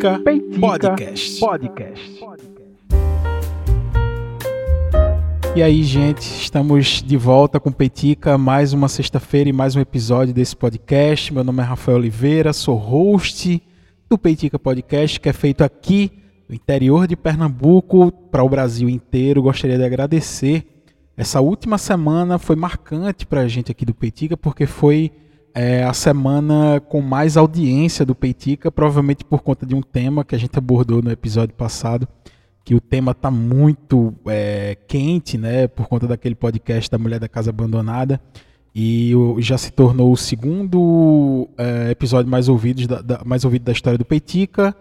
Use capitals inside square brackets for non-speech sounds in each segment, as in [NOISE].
Peitica, Peitica Podcast. Podcast. E aí, gente, estamos de volta com Peitica, mais uma sexta-feira e mais um episódio desse podcast. Meu nome é Rafael Oliveira, sou host do Peitica Podcast, que é feito aqui no interior de Pernambuco para o Brasil inteiro. Gostaria de agradecer. Essa última semana foi marcante para a gente aqui do Peitica, porque foi é a semana com mais audiência do Peitica, provavelmente por conta de um tema que a gente abordou no episódio passado, que o tema está muito é, quente, né, por conta daquele podcast da Mulher da Casa Abandonada, e já se tornou o segundo é, episódio mais ouvido da, da, mais ouvido da história do Peitica,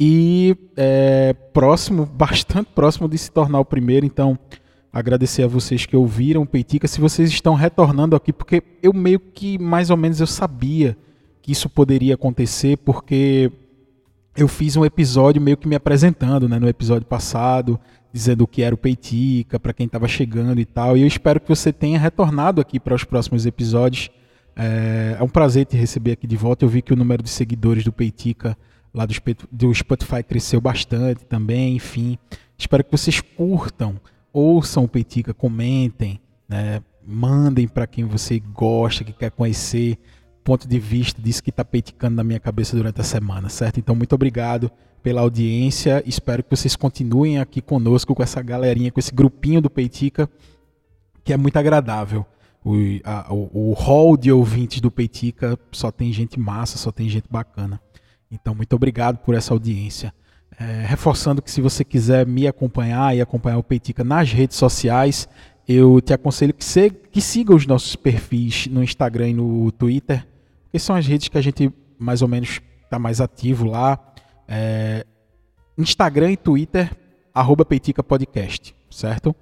e é, próximo, [LAUGHS] bastante próximo de se tornar o primeiro, então agradecer a vocês que ouviram o Peitica, se vocês estão retornando aqui, porque eu meio que mais ou menos eu sabia que isso poderia acontecer, porque eu fiz um episódio meio que me apresentando, né, no episódio passado, dizendo o que era o Peitica, para quem estava chegando e tal, e eu espero que você tenha retornado aqui para os próximos episódios. É, é, um prazer te receber aqui de volta. Eu vi que o número de seguidores do Peitica lá do Spotify cresceu bastante também, enfim. Espero que vocês curtam ouçam o Peitica, comentem, né? mandem para quem você gosta, que quer conhecer ponto de vista disso que está peiticando na minha cabeça durante a semana, certo? Então, muito obrigado pela audiência. Espero que vocês continuem aqui conosco, com essa galerinha, com esse grupinho do Peitica, que é muito agradável. O, a, o, o hall de ouvintes do Peitica só tem gente massa, só tem gente bacana. Então, muito obrigado por essa audiência. É, reforçando que se você quiser me acompanhar e acompanhar o Peitica nas redes sociais, eu te aconselho que, se, que siga os nossos perfis no Instagram e no Twitter, que são as redes que a gente mais ou menos está mais ativo lá. É, Instagram e Twitter, arroba Peitica Podcast, certo?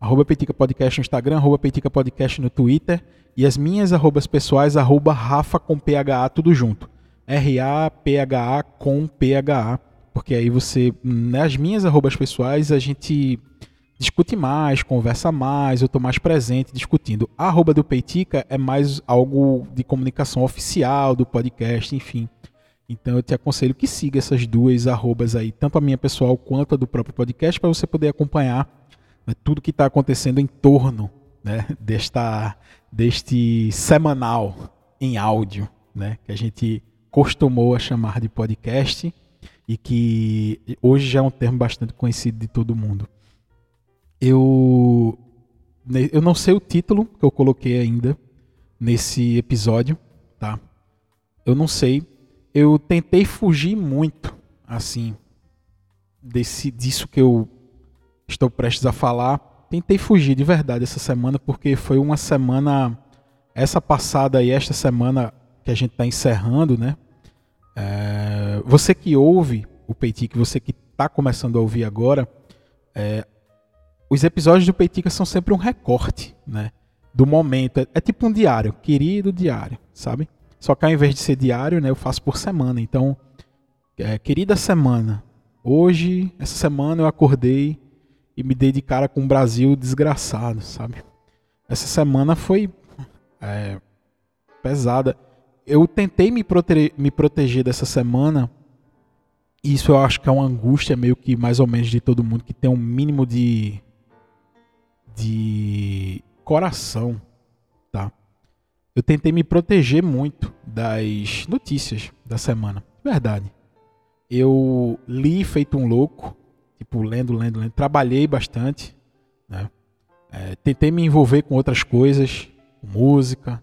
Arroba Peitica Podcast no Instagram, arroba Peitica Podcast no Twitter. E as minhas arrobas pessoais, arroba Rafa com PHA, tudo junto. R-A-P-H-A com PHA porque aí você, nas minhas arrobas pessoais, a gente discute mais, conversa mais, eu estou mais presente discutindo. A arroba do Peitica é mais algo de comunicação oficial do podcast, enfim. Então eu te aconselho que siga essas duas arrobas aí, tanto a minha pessoal quanto a do próprio podcast, para você poder acompanhar né, tudo que está acontecendo em torno né, desta, deste semanal em áudio, né, que a gente costumou a chamar de podcast e que hoje já é um termo bastante conhecido de todo mundo. Eu eu não sei o título que eu coloquei ainda nesse episódio, tá? Eu não sei. Eu tentei fugir muito, assim, desse disso que eu estou prestes a falar. Tentei fugir de verdade essa semana porque foi uma semana essa passada e esta semana que a gente está encerrando, né? É, você que ouve o Peitica, você que está começando a ouvir agora, é, os episódios do Peitica são sempre um recorte, né? Do momento. É, é, tipo um diário, querido diário, sabe? Só que ao invés de ser diário, né, eu faço por semana. Então, é, querida semana, hoje, essa semana eu acordei e me dei de cara com um Brasil desgraçado, sabe? Essa semana foi é, pesada eu tentei me, prote me proteger dessa semana. Isso eu acho que é uma angústia meio que mais ou menos de todo mundo que tem um mínimo de de coração, tá? Eu tentei me proteger muito das notícias da semana, verdade. Eu li feito um louco, tipo lendo, lendo, lendo. Trabalhei bastante, né? É, tentei me envolver com outras coisas, música,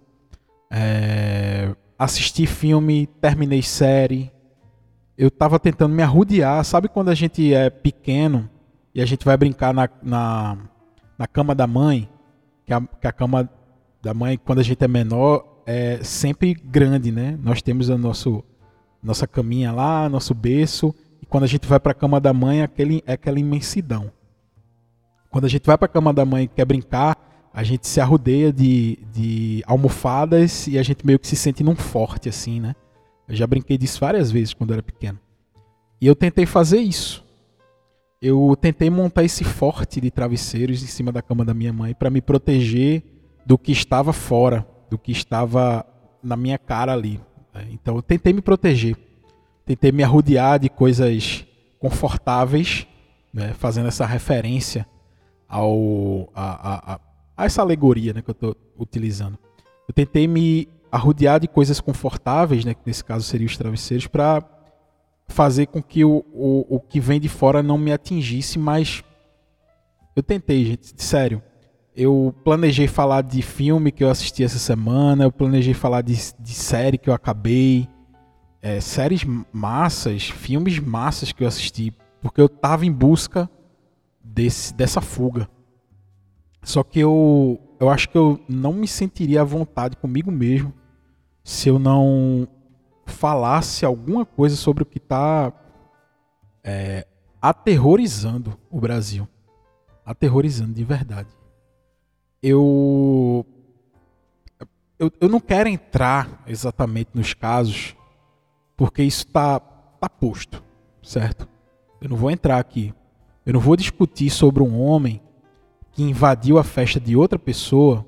é, assisti filme, terminei série. Eu tava tentando me arrudear. Sabe quando a gente é pequeno e a gente vai brincar na, na, na cama da mãe? Que a, que a cama da mãe, quando a gente é menor, é sempre grande, né? Nós temos a nosso, nossa caminha lá, nosso berço. E quando a gente vai para a cama da mãe, aquele, é aquela imensidão. Quando a gente vai para a cama da mãe e quer brincar, a gente se arrudeia de, de almofadas e a gente meio que se sente num forte, assim, né? Eu já brinquei disso várias vezes quando era pequeno. E eu tentei fazer isso. Eu tentei montar esse forte de travesseiros em cima da cama da minha mãe para me proteger do que estava fora, do que estava na minha cara ali. Né? Então eu tentei me proteger. tentei me arrodear de coisas confortáveis, né, fazendo essa referência ao, a, a, a essa alegoria né, que eu estou utilizando. Eu tentei me arrodear de coisas confortáveis, né, que nesse caso seriam os travesseiros, para fazer com que o, o, o que vem de fora não me atingisse, mas eu tentei, gente, sério. Eu planejei falar de filme que eu assisti essa semana, eu planejei falar de, de série que eu acabei, é, séries massas, filmes massas que eu assisti, porque eu tava em busca desse, dessa fuga. Só que eu, eu acho que eu não me sentiria à vontade comigo mesmo se eu não falasse alguma coisa sobre o que está é, aterrorizando o Brasil. Aterrorizando de verdade. Eu, eu, eu não quero entrar exatamente nos casos, porque isso está tá posto, certo? Eu não vou entrar aqui. Eu não vou discutir sobre um homem que invadiu a festa de outra pessoa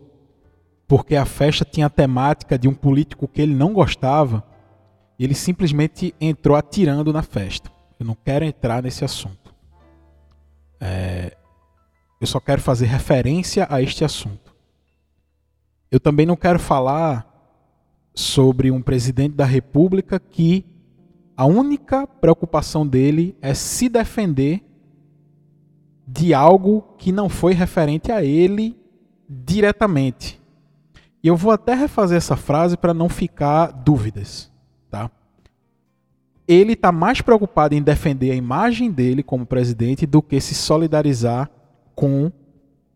porque a festa tinha a temática de um político que ele não gostava ele simplesmente entrou atirando na festa. Eu não quero entrar nesse assunto. É, eu só quero fazer referência a este assunto. Eu também não quero falar sobre um presidente da República que a única preocupação dele é se defender de algo que não foi referente a ele diretamente. E eu vou até refazer essa frase para não ficar dúvidas, tá? Ele está mais preocupado em defender a imagem dele como presidente do que se solidarizar com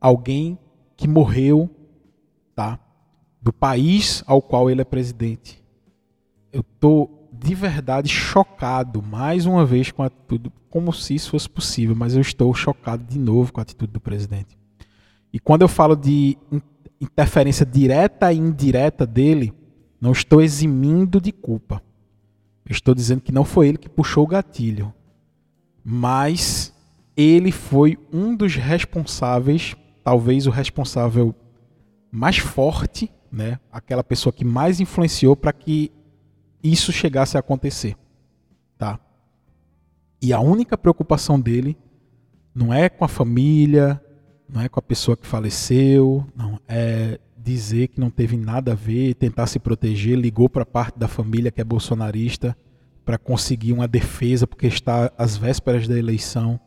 alguém que morreu, tá? Do país ao qual ele é presidente. Eu tô de verdade chocado mais uma vez com a atitude, como se isso fosse possível, mas eu estou chocado de novo com a atitude do presidente. E quando eu falo de interferência direta e indireta dele, não estou eximindo de culpa. Estou dizendo que não foi ele que puxou o gatilho, mas ele foi um dos responsáveis, talvez o responsável mais forte, né? Aquela pessoa que mais influenciou para que isso chegasse a acontecer, tá? E a única preocupação dele não é com a família, não é com a pessoa que faleceu, não é dizer que não teve nada a ver, tentar se proteger, ligou para a parte da família que é bolsonarista para conseguir uma defesa porque está às vésperas da eleição.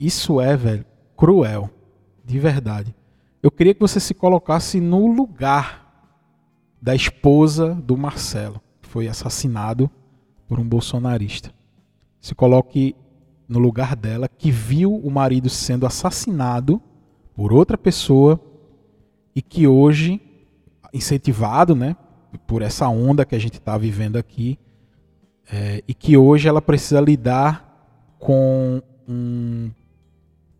Isso é, velho, cruel, de verdade. Eu queria que você se colocasse no lugar da esposa do Marcelo, foi assassinado por um bolsonarista. Se coloque no lugar dela, que viu o marido sendo assassinado por outra pessoa e que hoje, incentivado né, por essa onda que a gente está vivendo aqui, é, e que hoje ela precisa lidar com um,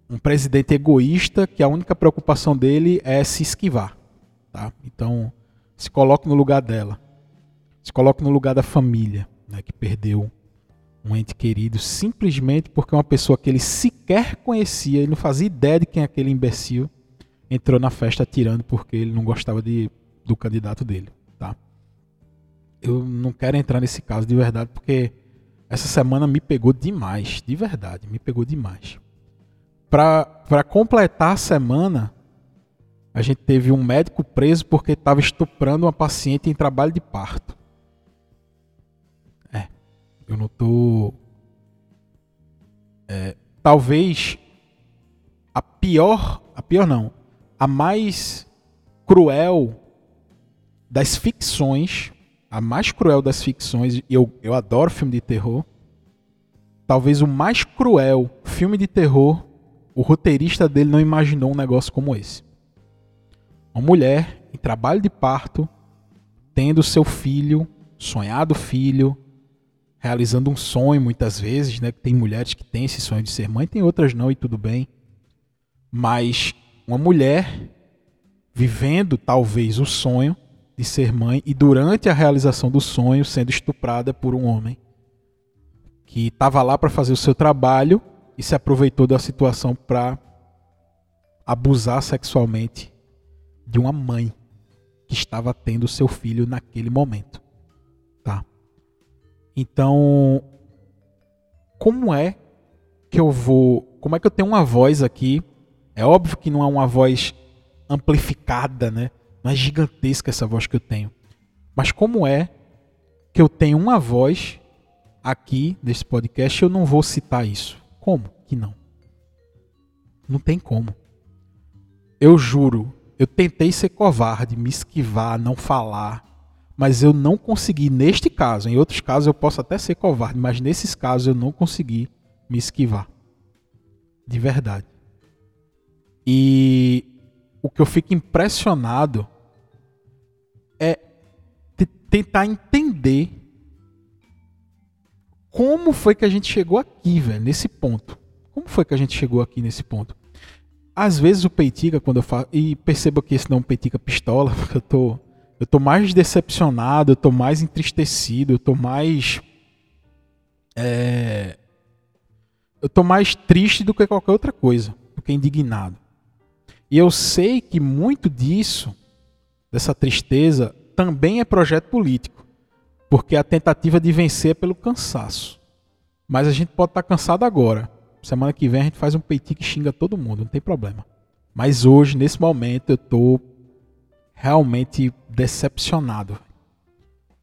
um presidente egoísta que a única preocupação dele é se esquivar. Tá? Então, se coloque no lugar dela. Se coloque no lugar da família né, que perdeu um ente querido simplesmente porque uma pessoa que ele sequer conhecia, ele não fazia ideia de quem é aquele imbecil, entrou na festa atirando porque ele não gostava de, do candidato dele, tá? Eu não quero entrar nesse caso de verdade porque essa semana me pegou demais, de verdade, me pegou demais. Para completar a semana, a gente teve um médico preso porque estava estuprando uma paciente em trabalho de parto. Eu não tô. É, talvez a pior, a pior não, a mais cruel das ficções, a mais cruel das ficções, eu, eu adoro filme de terror. Talvez o mais cruel filme de terror, o roteirista dele não imaginou um negócio como esse. Uma mulher em trabalho de parto, tendo seu filho, sonhado filho, realizando um sonho muitas vezes, né? Tem mulheres que têm esse sonho de ser mãe, tem outras não e tudo bem. Mas uma mulher vivendo talvez o sonho de ser mãe e durante a realização do sonho sendo estuprada por um homem que estava lá para fazer o seu trabalho e se aproveitou da situação para abusar sexualmente de uma mãe que estava tendo seu filho naquele momento. Então, como é que eu vou. Como é que eu tenho uma voz aqui? É óbvio que não é uma voz amplificada, né? Não é gigantesca essa voz que eu tenho. Mas como é que eu tenho uma voz aqui nesse podcast eu não vou citar isso? Como que não? Não tem como. Eu juro, eu tentei ser covarde, me esquivar, não falar, mas eu não consegui neste caso. Em outros casos eu posso até ser covarde, mas nesses casos eu não consegui me esquivar. De verdade. E o que eu fico impressionado é tentar entender como foi que a gente chegou aqui, velho, nesse ponto. Como foi que a gente chegou aqui nesse ponto? Às vezes o Peitica, quando eu falo. E perceba que esse não é um Peitica pistola, [LAUGHS] porque eu tô. Eu tô mais decepcionado, eu tô mais entristecido, eu tô mais. É, eu tô mais triste do que qualquer outra coisa, do que indignado. E eu sei que muito disso, dessa tristeza, também é projeto político, porque a tentativa de vencer é pelo cansaço. Mas a gente pode estar tá cansado agora. Semana que vem a gente faz um peitinho que xinga todo mundo, não tem problema. Mas hoje, nesse momento, eu tô realmente decepcionado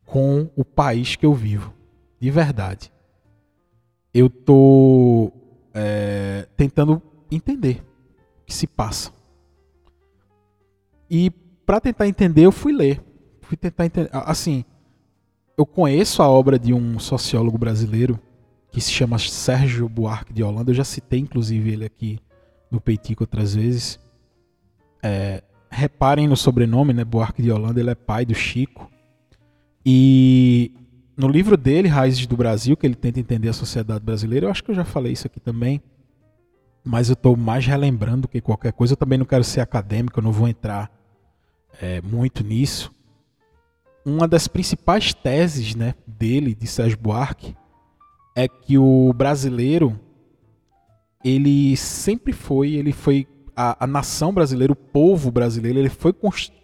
com o país que eu vivo. De verdade. Eu tô é, tentando entender o que se passa. E para tentar entender, eu fui ler. Fui tentar entender. Assim, eu conheço a obra de um sociólogo brasileiro que se chama Sérgio Buarque de Holanda. Eu já citei, inclusive, ele aqui no Peitico outras vezes. É, reparem no sobrenome, né? Buarque de Holanda, ele é pai do Chico. E no livro dele, Raízes do Brasil, que ele tenta entender a sociedade brasileira, eu acho que eu já falei isso aqui também. Mas eu estou mais relembrando que qualquer coisa. Eu também não quero ser acadêmico, eu não vou entrar é, muito nisso. Uma das principais teses né, dele, de Sérgio Buarque, é que o brasileiro ele sempre foi, ele foi a, a nação brasileira, o povo brasileiro, ele foi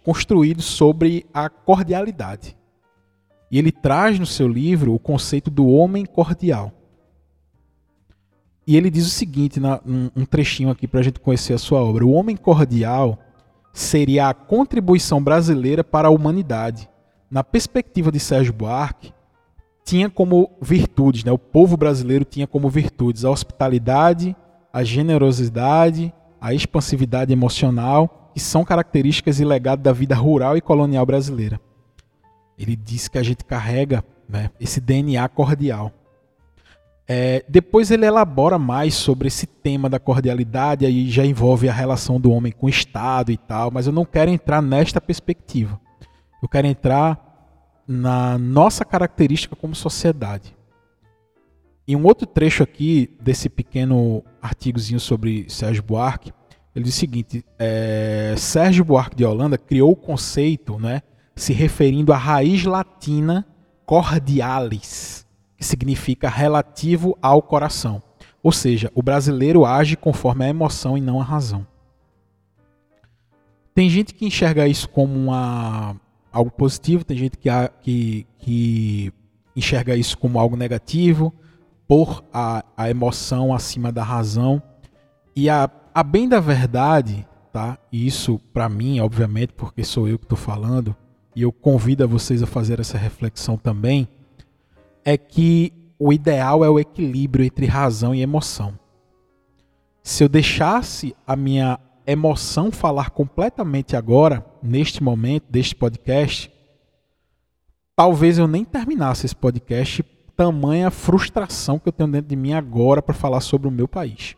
construído sobre a cordialidade. E ele traz no seu livro o conceito do homem cordial. E ele diz o seguinte, na, um, um trechinho aqui para a gente conhecer a sua obra: o homem cordial seria a contribuição brasileira para a humanidade. Na perspectiva de Sérgio Buarque, tinha como virtudes, né? o povo brasileiro tinha como virtudes a hospitalidade, a generosidade, a expansividade emocional, que são características e legado da vida rural e colonial brasileira. Ele diz que a gente carrega né, esse DNA cordial. É, depois ele elabora mais sobre esse tema da cordialidade, aí já envolve a relação do homem com o Estado e tal, mas eu não quero entrar nesta perspectiva. Eu quero entrar na nossa característica como sociedade. Em um outro trecho aqui desse pequeno artigozinho sobre Sérgio Buarque, ele diz o seguinte: é, Sérgio Buarque de Holanda criou o conceito, né, se referindo à raiz latina cordialis, que significa relativo ao coração. Ou seja, o brasileiro age conforme a emoção e não a razão. Tem gente que enxerga isso como uma algo positivo, tem gente que, que, que enxerga isso como algo negativo, por a, a emoção acima da razão. E a, a bem da verdade, tá? Isso para mim, obviamente, porque sou eu que estou falando, e eu convido a vocês a fazer essa reflexão também, é que o ideal é o equilíbrio entre razão e emoção. Se eu deixasse a minha emoção falar completamente agora, neste momento, deste podcast, talvez eu nem terminasse esse podcast, tamanha frustração que eu tenho dentro de mim agora para falar sobre o meu país.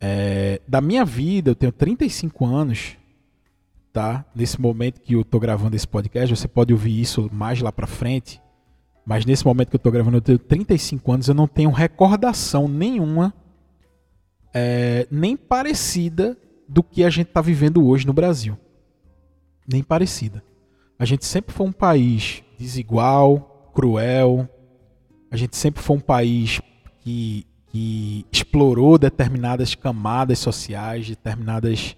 É, da minha vida, eu tenho 35 anos, tá? Nesse momento que eu estou gravando esse podcast, você pode ouvir isso mais lá para frente, mas nesse momento que eu estou gravando, eu tenho 35 anos, eu não tenho recordação nenhuma é, nem parecida do que a gente está vivendo hoje no Brasil. Nem parecida. A gente sempre foi um país desigual, cruel. A gente sempre foi um país que, que explorou determinadas camadas sociais, determinadas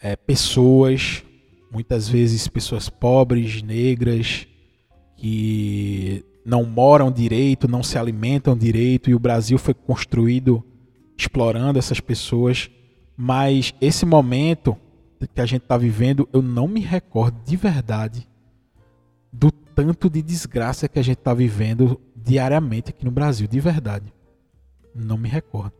é, pessoas, muitas vezes pessoas pobres, negras, que não moram direito, não se alimentam direito, e o Brasil foi construído explorando essas pessoas. Mas esse momento que a gente está vivendo, eu não me recordo de verdade do tanto de desgraça que a gente está vivendo diariamente aqui no Brasil, de verdade. Não me recordo.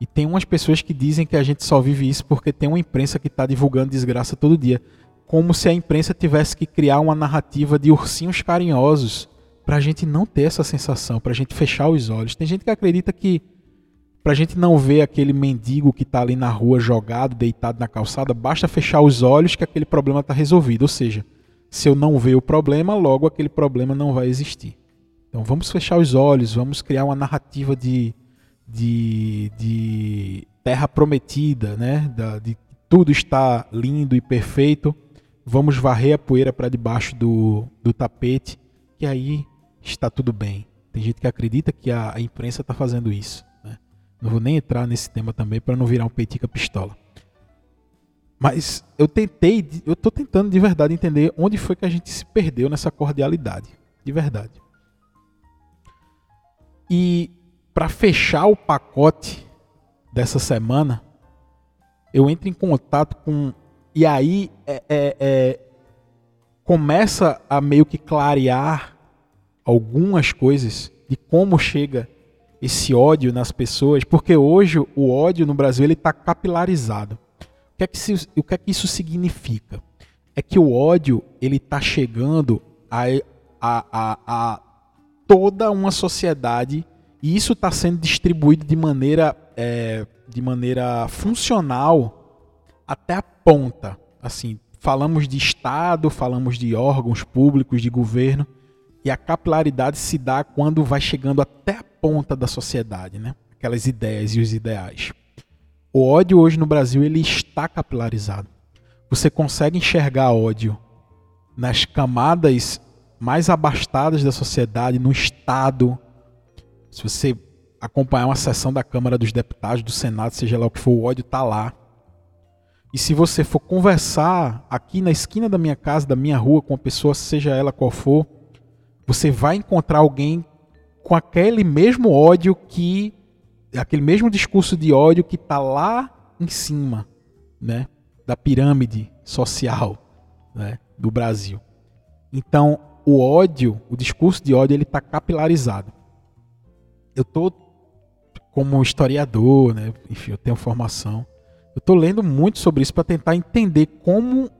E tem umas pessoas que dizem que a gente só vive isso porque tem uma imprensa que está divulgando desgraça todo dia. Como se a imprensa tivesse que criar uma narrativa de ursinhos carinhosos para a gente não ter essa sensação, para a gente fechar os olhos. Tem gente que acredita que para a gente não ver aquele mendigo que está ali na rua jogado, deitado na calçada, basta fechar os olhos que aquele problema está resolvido. Ou seja, se eu não ver o problema, logo aquele problema não vai existir. Então vamos fechar os olhos, vamos criar uma narrativa de, de, de terra prometida, né? Da, de tudo está lindo e perfeito. Vamos varrer a poeira para debaixo do, do tapete, que aí está tudo bem. Tem gente que acredita que a, a imprensa está fazendo isso. Né? Não vou nem entrar nesse tema também para não virar um petica pistola. Mas eu tentei, eu estou tentando de verdade entender onde foi que a gente se perdeu nessa cordialidade. De verdade. E para fechar o pacote dessa semana, eu entro em contato com. E aí é, é, é, começa a meio que clarear algumas coisas de como chega esse ódio nas pessoas, porque hoje o ódio no Brasil ele está capilarizado. O que, é que, se, o que é que isso significa? É que o ódio ele está chegando a, a, a, a toda uma sociedade e isso está sendo distribuído de maneira, é, de maneira funcional até a ponta. Assim, falamos de Estado, falamos de órgãos públicos, de governo, e a capilaridade se dá quando vai chegando até a ponta da sociedade, né? aquelas ideias e os ideais. O ódio hoje no Brasil ele está capilarizado. Você consegue enxergar ódio nas camadas mais abastadas da sociedade, no Estado. Se você acompanhar uma sessão da Câmara dos Deputados, do Senado, seja lá o que for, o ódio está lá. E se você for conversar aqui na esquina da minha casa, da minha rua, com uma pessoa, seja ela qual for, você vai encontrar alguém com aquele mesmo ódio que aquele mesmo discurso de ódio que está lá em cima, né, da pirâmide social, né, do Brasil. Então, o ódio, o discurso de ódio, ele está capilarizado. Eu tô como historiador, né, enfim, eu tenho formação. Eu tô lendo muito sobre isso para tentar entender como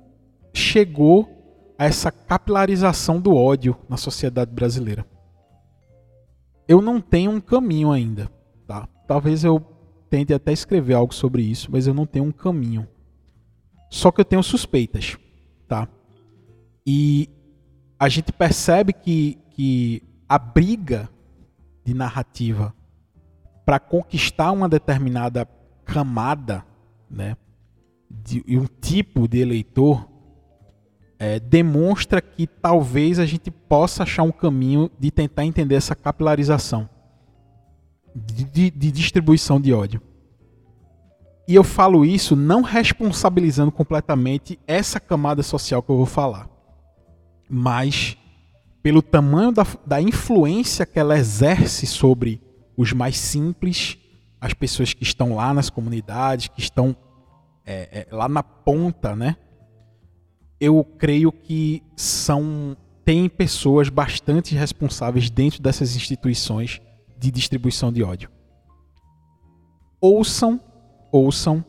chegou a essa capilarização do ódio na sociedade brasileira. Eu não tenho um caminho ainda, tá? Talvez eu tente até escrever algo sobre isso, mas eu não tenho um caminho. Só que eu tenho suspeitas, tá? E a gente percebe que, que a briga de narrativa para conquistar uma determinada camada, né, de, e um tipo de eleitor, é, demonstra que talvez a gente possa achar um caminho de tentar entender essa capilarização de, de distribuição de ódio. E eu falo isso não responsabilizando completamente essa camada social que eu vou falar, mas pelo tamanho da, da influência que ela exerce sobre os mais simples, as pessoas que estão lá nas comunidades, que estão é, é, lá na ponta, né? Eu creio que são tem pessoas bastante responsáveis dentro dessas instituições de distribuição de ódio. Ouçam, ouçam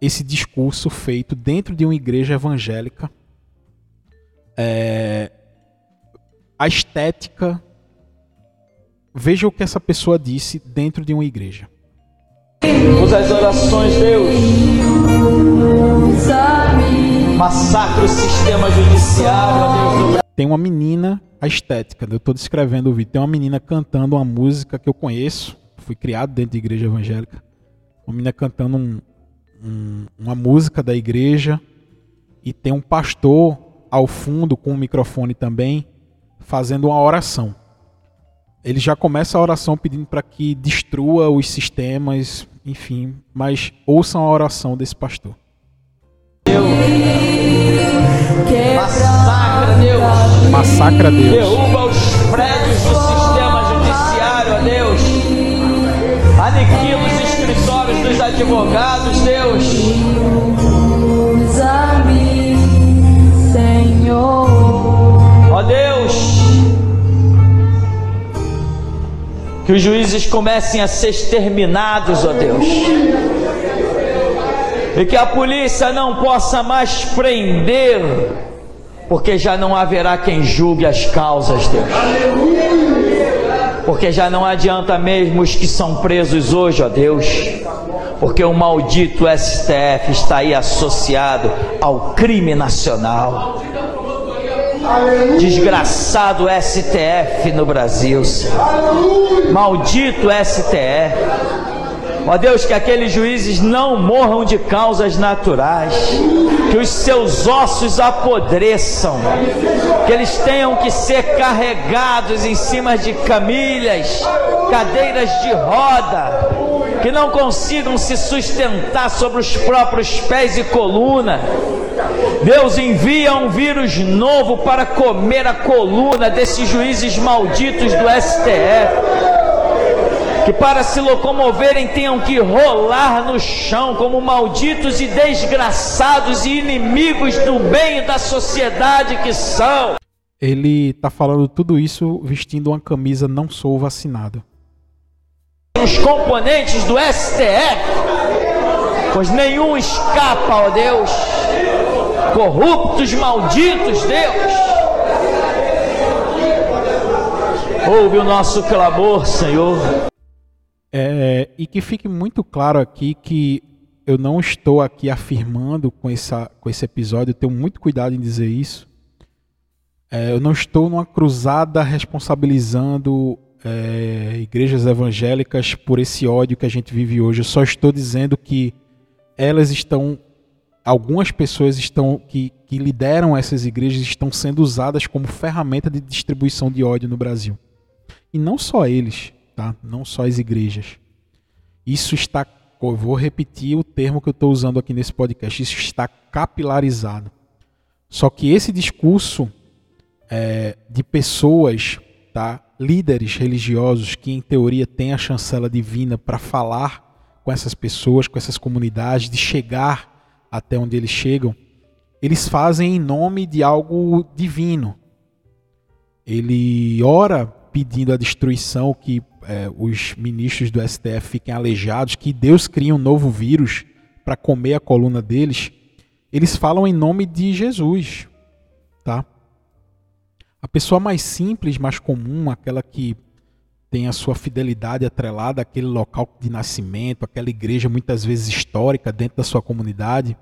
esse discurso feito dentro de uma igreja evangélica. É, a estética. Veja o que essa pessoa disse dentro de uma igreja. Usa as orações, Deus. Massacre o sistema judiciário, Deus. Tem uma menina a estética. Eu estou descrevendo o vídeo. Tem uma menina cantando uma música que eu conheço. Fui criado dentro da igreja evangélica. Uma menina cantando um, um, uma música da igreja. E tem um pastor ao fundo com o microfone também fazendo uma oração. Ele já começa a oração pedindo para que destrua os sistemas, enfim, mas ouçam a oração desse pastor. Deus. Massacra Deus. Massacra Deus. Derruba os prédios do sistema judiciário, ó Deus. Aniquila os escritórios dos advogados, Deus. Deus. Que os juízes comecem a ser exterminados, ó Deus. E que a polícia não possa mais prender, porque já não haverá quem julgue as causas, Deus. Porque já não adianta mesmo os que são presos hoje, ó Deus. Porque o maldito STF está aí associado ao crime nacional. Desgraçado STF no Brasil, Senhor. Maldito STF. Ó Deus, que aqueles juízes não morram de causas naturais, que os seus ossos apodreçam, que eles tenham que ser carregados em cima de camilhas, cadeiras de roda, que não consigam se sustentar sobre os próprios pés e coluna. Deus envia um vírus novo para comer a coluna desses juízes malditos do STF que para se locomoverem tenham que rolar no chão como malditos e desgraçados e inimigos do bem e da sociedade que são. Ele tá falando tudo isso vestindo uma camisa não sou vacinado. Os componentes do STF, pois nenhum escapa, ó Deus. Corruptos, malditos, Deus. Ouve o nosso clamor, Senhor. É, e que fique muito claro aqui que eu não estou aqui afirmando com, essa, com esse episódio, eu tenho muito cuidado em dizer isso. É, eu não estou numa cruzada responsabilizando é, igrejas evangélicas por esse ódio que a gente vive hoje. Eu só estou dizendo que elas estão, algumas pessoas estão que, que lideram essas igrejas estão sendo usadas como ferramenta de distribuição de ódio no Brasil. E não só eles tá? não só as igrejas. Isso está, eu vou repetir o termo que eu estou usando aqui nesse podcast, isso está capilarizado. Só que esse discurso é, de pessoas, tá? líderes religiosos que em teoria têm a chancela divina para falar com essas pessoas, com essas comunidades, de chegar até onde eles chegam, eles fazem em nome de algo divino. Ele ora pedindo a destruição que é, os ministros do STF fiquem aleijados, que Deus cria um novo vírus para comer a coluna deles, eles falam em nome de Jesus, tá? A pessoa mais simples, mais comum, aquela que tem a sua fidelidade atrelada àquele local de nascimento, aquela igreja muitas vezes histórica dentro da sua comunidade,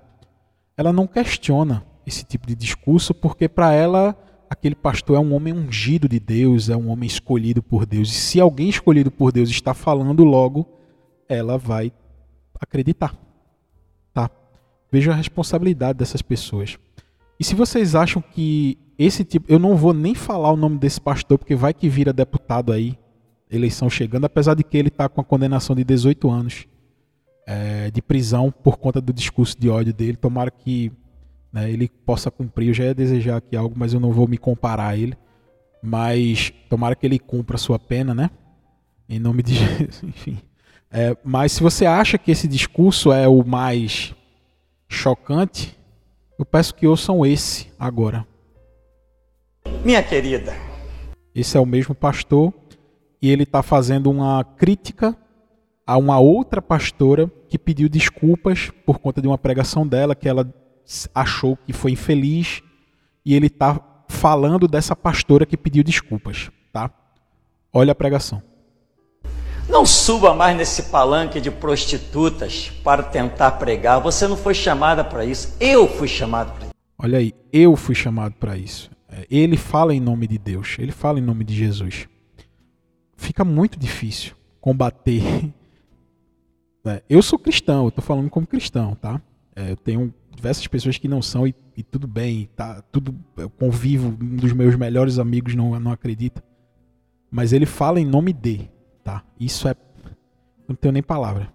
ela não questiona esse tipo de discurso porque para ela aquele pastor é um homem ungido de Deus, é um homem escolhido por Deus. E se alguém escolhido por Deus está falando logo, ela vai acreditar. Tá? Veja a responsabilidade dessas pessoas. E se vocês acham que esse tipo, eu não vou nem falar o nome desse pastor porque vai que vira deputado aí, eleição chegando, apesar de que ele está com a condenação de 18 anos é, de prisão por conta do discurso de ódio dele. Tomara que né, ele possa cumprir. Eu já ia desejar aqui algo, mas eu não vou me comparar a ele. Mas tomara que ele cumpra a sua pena, né? Em nome de [LAUGHS] Jesus, enfim. É, mas se você acha que esse discurso é o mais chocante, eu peço que ouçam esse agora. Minha querida. Esse é o mesmo pastor e ele está fazendo uma crítica a uma outra pastora que pediu desculpas por conta de uma pregação dela que ela achou que foi infeliz e ele está falando dessa pastora que pediu desculpas, tá? Olha a pregação. Não suba mais nesse palanque de prostitutas para tentar pregar. Você não foi chamada para isso. Eu fui chamado para isso. Olha aí, eu fui chamado para isso. É, ele fala em nome de Deus, ele fala em nome de Jesus. Fica muito difícil combater. [LAUGHS] É, eu sou cristão, eu estou falando como cristão, tá? É, eu tenho diversas pessoas que não são e, e, tudo bem, tá tudo eu convivo, um dos meus melhores amigos não não acredita. Mas ele fala em nome de, tá? Isso é não tenho nem palavra.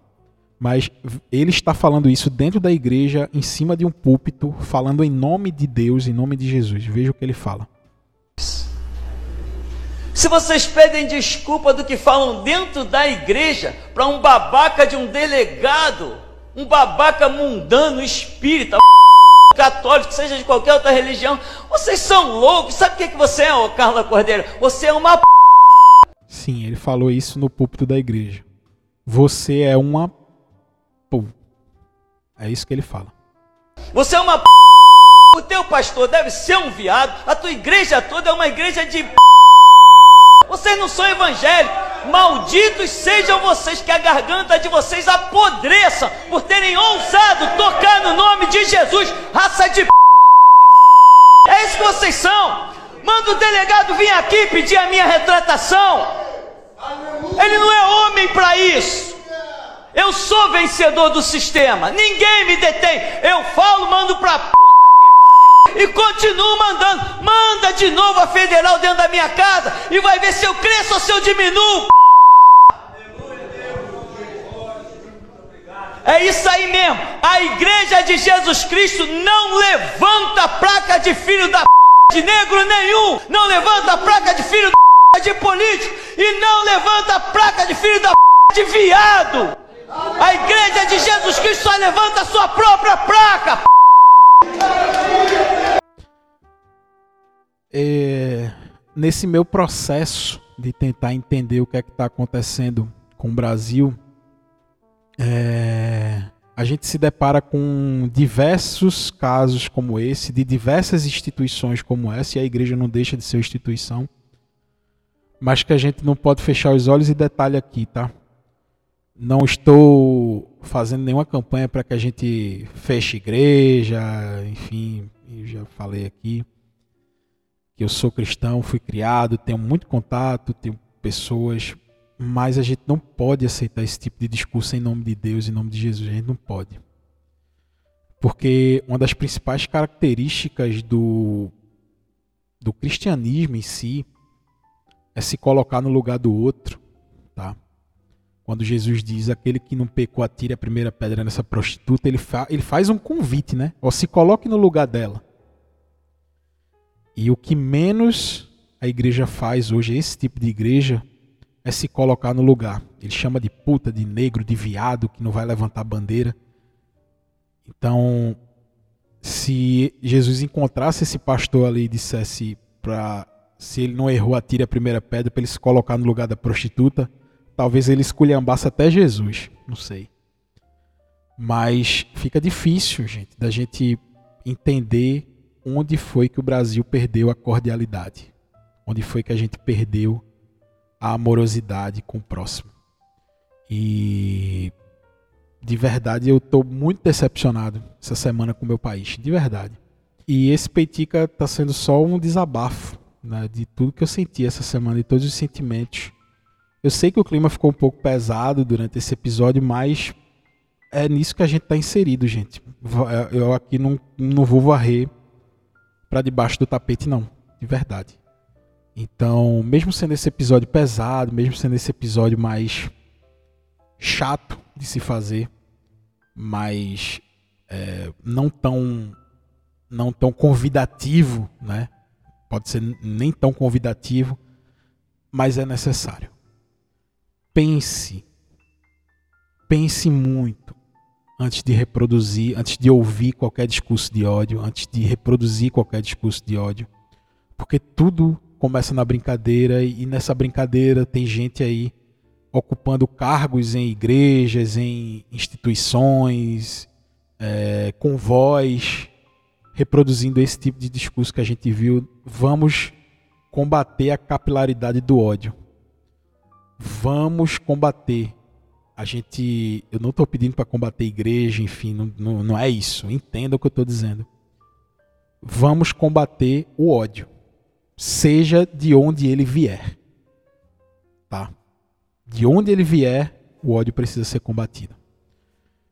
Mas ele está falando isso dentro da igreja, em cima de um púlpito, falando em nome de Deus, em nome de Jesus. Veja o que ele fala. Se vocês pedem desculpa do que falam dentro da igreja para um babaca de um delegado, um babaca mundano, espírita, [LAUGHS] católico, seja de qualquer outra religião, vocês são loucos. Sabe o que, que você é, ô Carla Cordeiro? Você é uma p... Sim, ele falou isso no púlpito da igreja. Você é uma p... É isso que ele fala. Você é uma p... O teu pastor deve ser um viado. A tua igreja toda é uma igreja de p... Vocês não são evangélicos. Malditos sejam vocês, que a garganta de vocês apodreça por terem ousado tocar no nome de Jesus, raça de p. É isso que vocês são. Manda o delegado vir aqui pedir a minha retratação. Ele não é homem para isso. Eu sou vencedor do sistema. Ninguém me detém. Eu falo, mando para p e continuo mandando. Manda de novo a federal dentro da minha casa e vai ver se eu cresço ou se eu diminuo. É isso aí mesmo. A igreja de Jesus Cristo não levanta placa de filho da de negro nenhum. Não levanta placa de filho da de político e não levanta placa de filho da de viado. A igreja de Jesus Cristo só levanta a sua própria placa. É, nesse meu processo de tentar entender o que é que está acontecendo com o Brasil, é, a gente se depara com diversos casos como esse, de diversas instituições como essa, e a igreja não deixa de ser instituição, mas que a gente não pode fechar os olhos e detalhe aqui, tá? Não estou fazendo nenhuma campanha para que a gente feche igreja, enfim, eu já falei aqui que eu sou cristão, fui criado, tenho muito contato, tenho pessoas, mas a gente não pode aceitar esse tipo de discurso em nome de Deus, em nome de Jesus, a gente não pode. Porque uma das principais características do, do cristianismo em si é se colocar no lugar do outro, tá? quando Jesus diz aquele que não pecou atire a primeira pedra nessa prostituta, ele, fa ele faz um convite, né? Ou se coloque no lugar dela. E o que menos a igreja faz hoje, esse tipo de igreja, é se colocar no lugar. Ele chama de puta, de negro, de viado, que não vai levantar bandeira. Então, se Jesus encontrasse esse pastor ali e dissesse para se ele não errou, atire a primeira pedra para ele se colocar no lugar da prostituta, Talvez ele esculhambasse até Jesus, não sei. Mas fica difícil, gente, da gente entender onde foi que o Brasil perdeu a cordialidade. Onde foi que a gente perdeu a amorosidade com o próximo. E de verdade eu estou muito decepcionado essa semana com o meu país, de verdade. E esse Peitica está sendo só um desabafo né, de tudo que eu senti essa semana, de todos os sentimentos eu sei que o clima ficou um pouco pesado durante esse episódio, mas é nisso que a gente está inserido, gente. Eu aqui não, não vou varrer para debaixo do tapete, não, de verdade. Então, mesmo sendo esse episódio pesado, mesmo sendo esse episódio mais chato de se fazer, mas é, não tão não tão convidativo, né? Pode ser nem tão convidativo, mas é necessário pense, pense muito antes de reproduzir, antes de ouvir qualquer discurso de ódio, antes de reproduzir qualquer discurso de ódio, porque tudo começa na brincadeira e nessa brincadeira tem gente aí ocupando cargos em igrejas, em instituições, é, com voz, reproduzindo esse tipo de discurso que a gente viu. Vamos combater a capilaridade do ódio vamos combater. A gente, eu não estou pedindo para combater igreja, enfim, não, não, não é isso. Entenda o que eu estou dizendo. Vamos combater o ódio, seja de onde ele vier, tá? De onde ele vier, o ódio precisa ser combatido.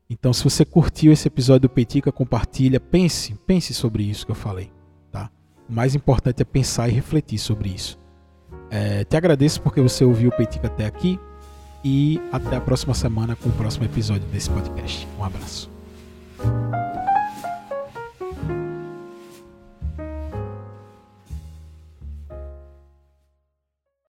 Então, se você curtiu esse episódio do Petica, compartilha, pense, pense sobre isso que eu falei, tá? O mais importante é pensar e refletir sobre isso. É, te agradeço porque você ouviu o Peitica até aqui e até a próxima semana com o próximo episódio desse podcast. Um abraço.